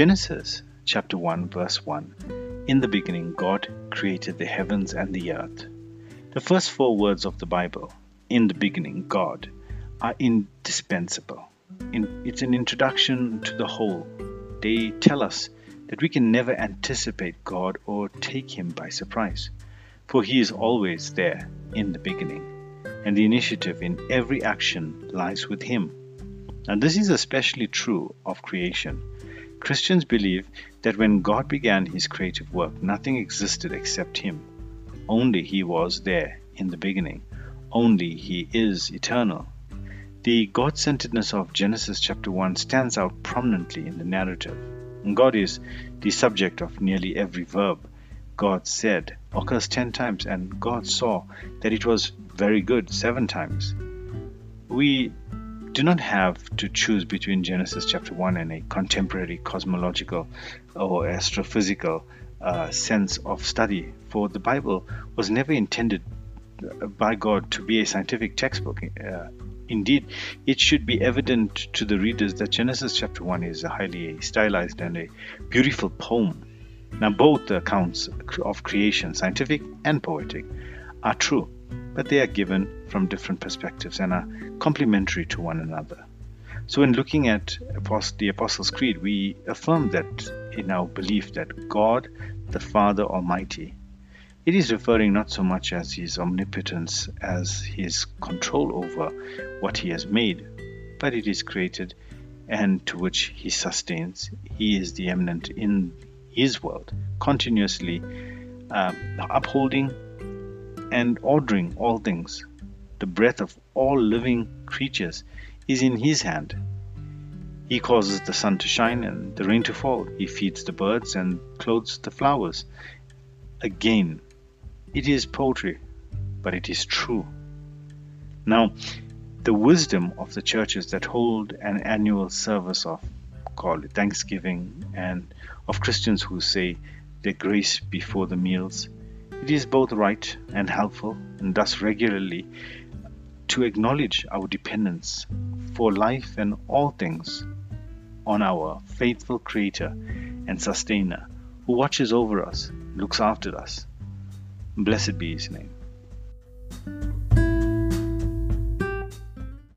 Genesis chapter 1, verse 1 In the beginning, God created the heavens and the earth. The first four words of the Bible, in the beginning, God, are indispensable. In, it's an introduction to the whole. They tell us that we can never anticipate God or take Him by surprise, for He is always there in the beginning, and the initiative in every action lies with Him. And this is especially true of creation. Christians believe that when God began His creative work, nothing existed except Him. Only He was there in the beginning. Only He is eternal. The God centeredness of Genesis chapter 1 stands out prominently in the narrative. God is the subject of nearly every verb. God said occurs 10 times, and God saw that it was very good seven times. We do not have to choose between Genesis chapter 1 and a contemporary cosmological or astrophysical uh, sense of study, for the Bible was never intended by God to be a scientific textbook. Uh, indeed, it should be evident to the readers that Genesis chapter 1 is a highly stylized and a beautiful poem. Now, both the accounts of creation, scientific and poetic, are true but they are given from different perspectives and are complementary to one another. So, in looking at the Apostles' Creed, we affirm that in our belief that God, the Father Almighty, it is referring not so much as his omnipotence as his control over what he has made, but it is created and to which he sustains. He is the immanent in his world, continuously uh, upholding and ordering all things. The breath of all living creatures is in His hand. He causes the sun to shine and the rain to fall. He feeds the birds and clothes the flowers. Again, it is poetry, but it is true. Now, the wisdom of the churches that hold an annual service of call it Thanksgiving and of Christians who say their grace before the meals it is both right and helpful, and thus regularly, to acknowledge our dependence for life and all things on our faithful Creator and Sustainer who watches over us, looks after us. Blessed be His name.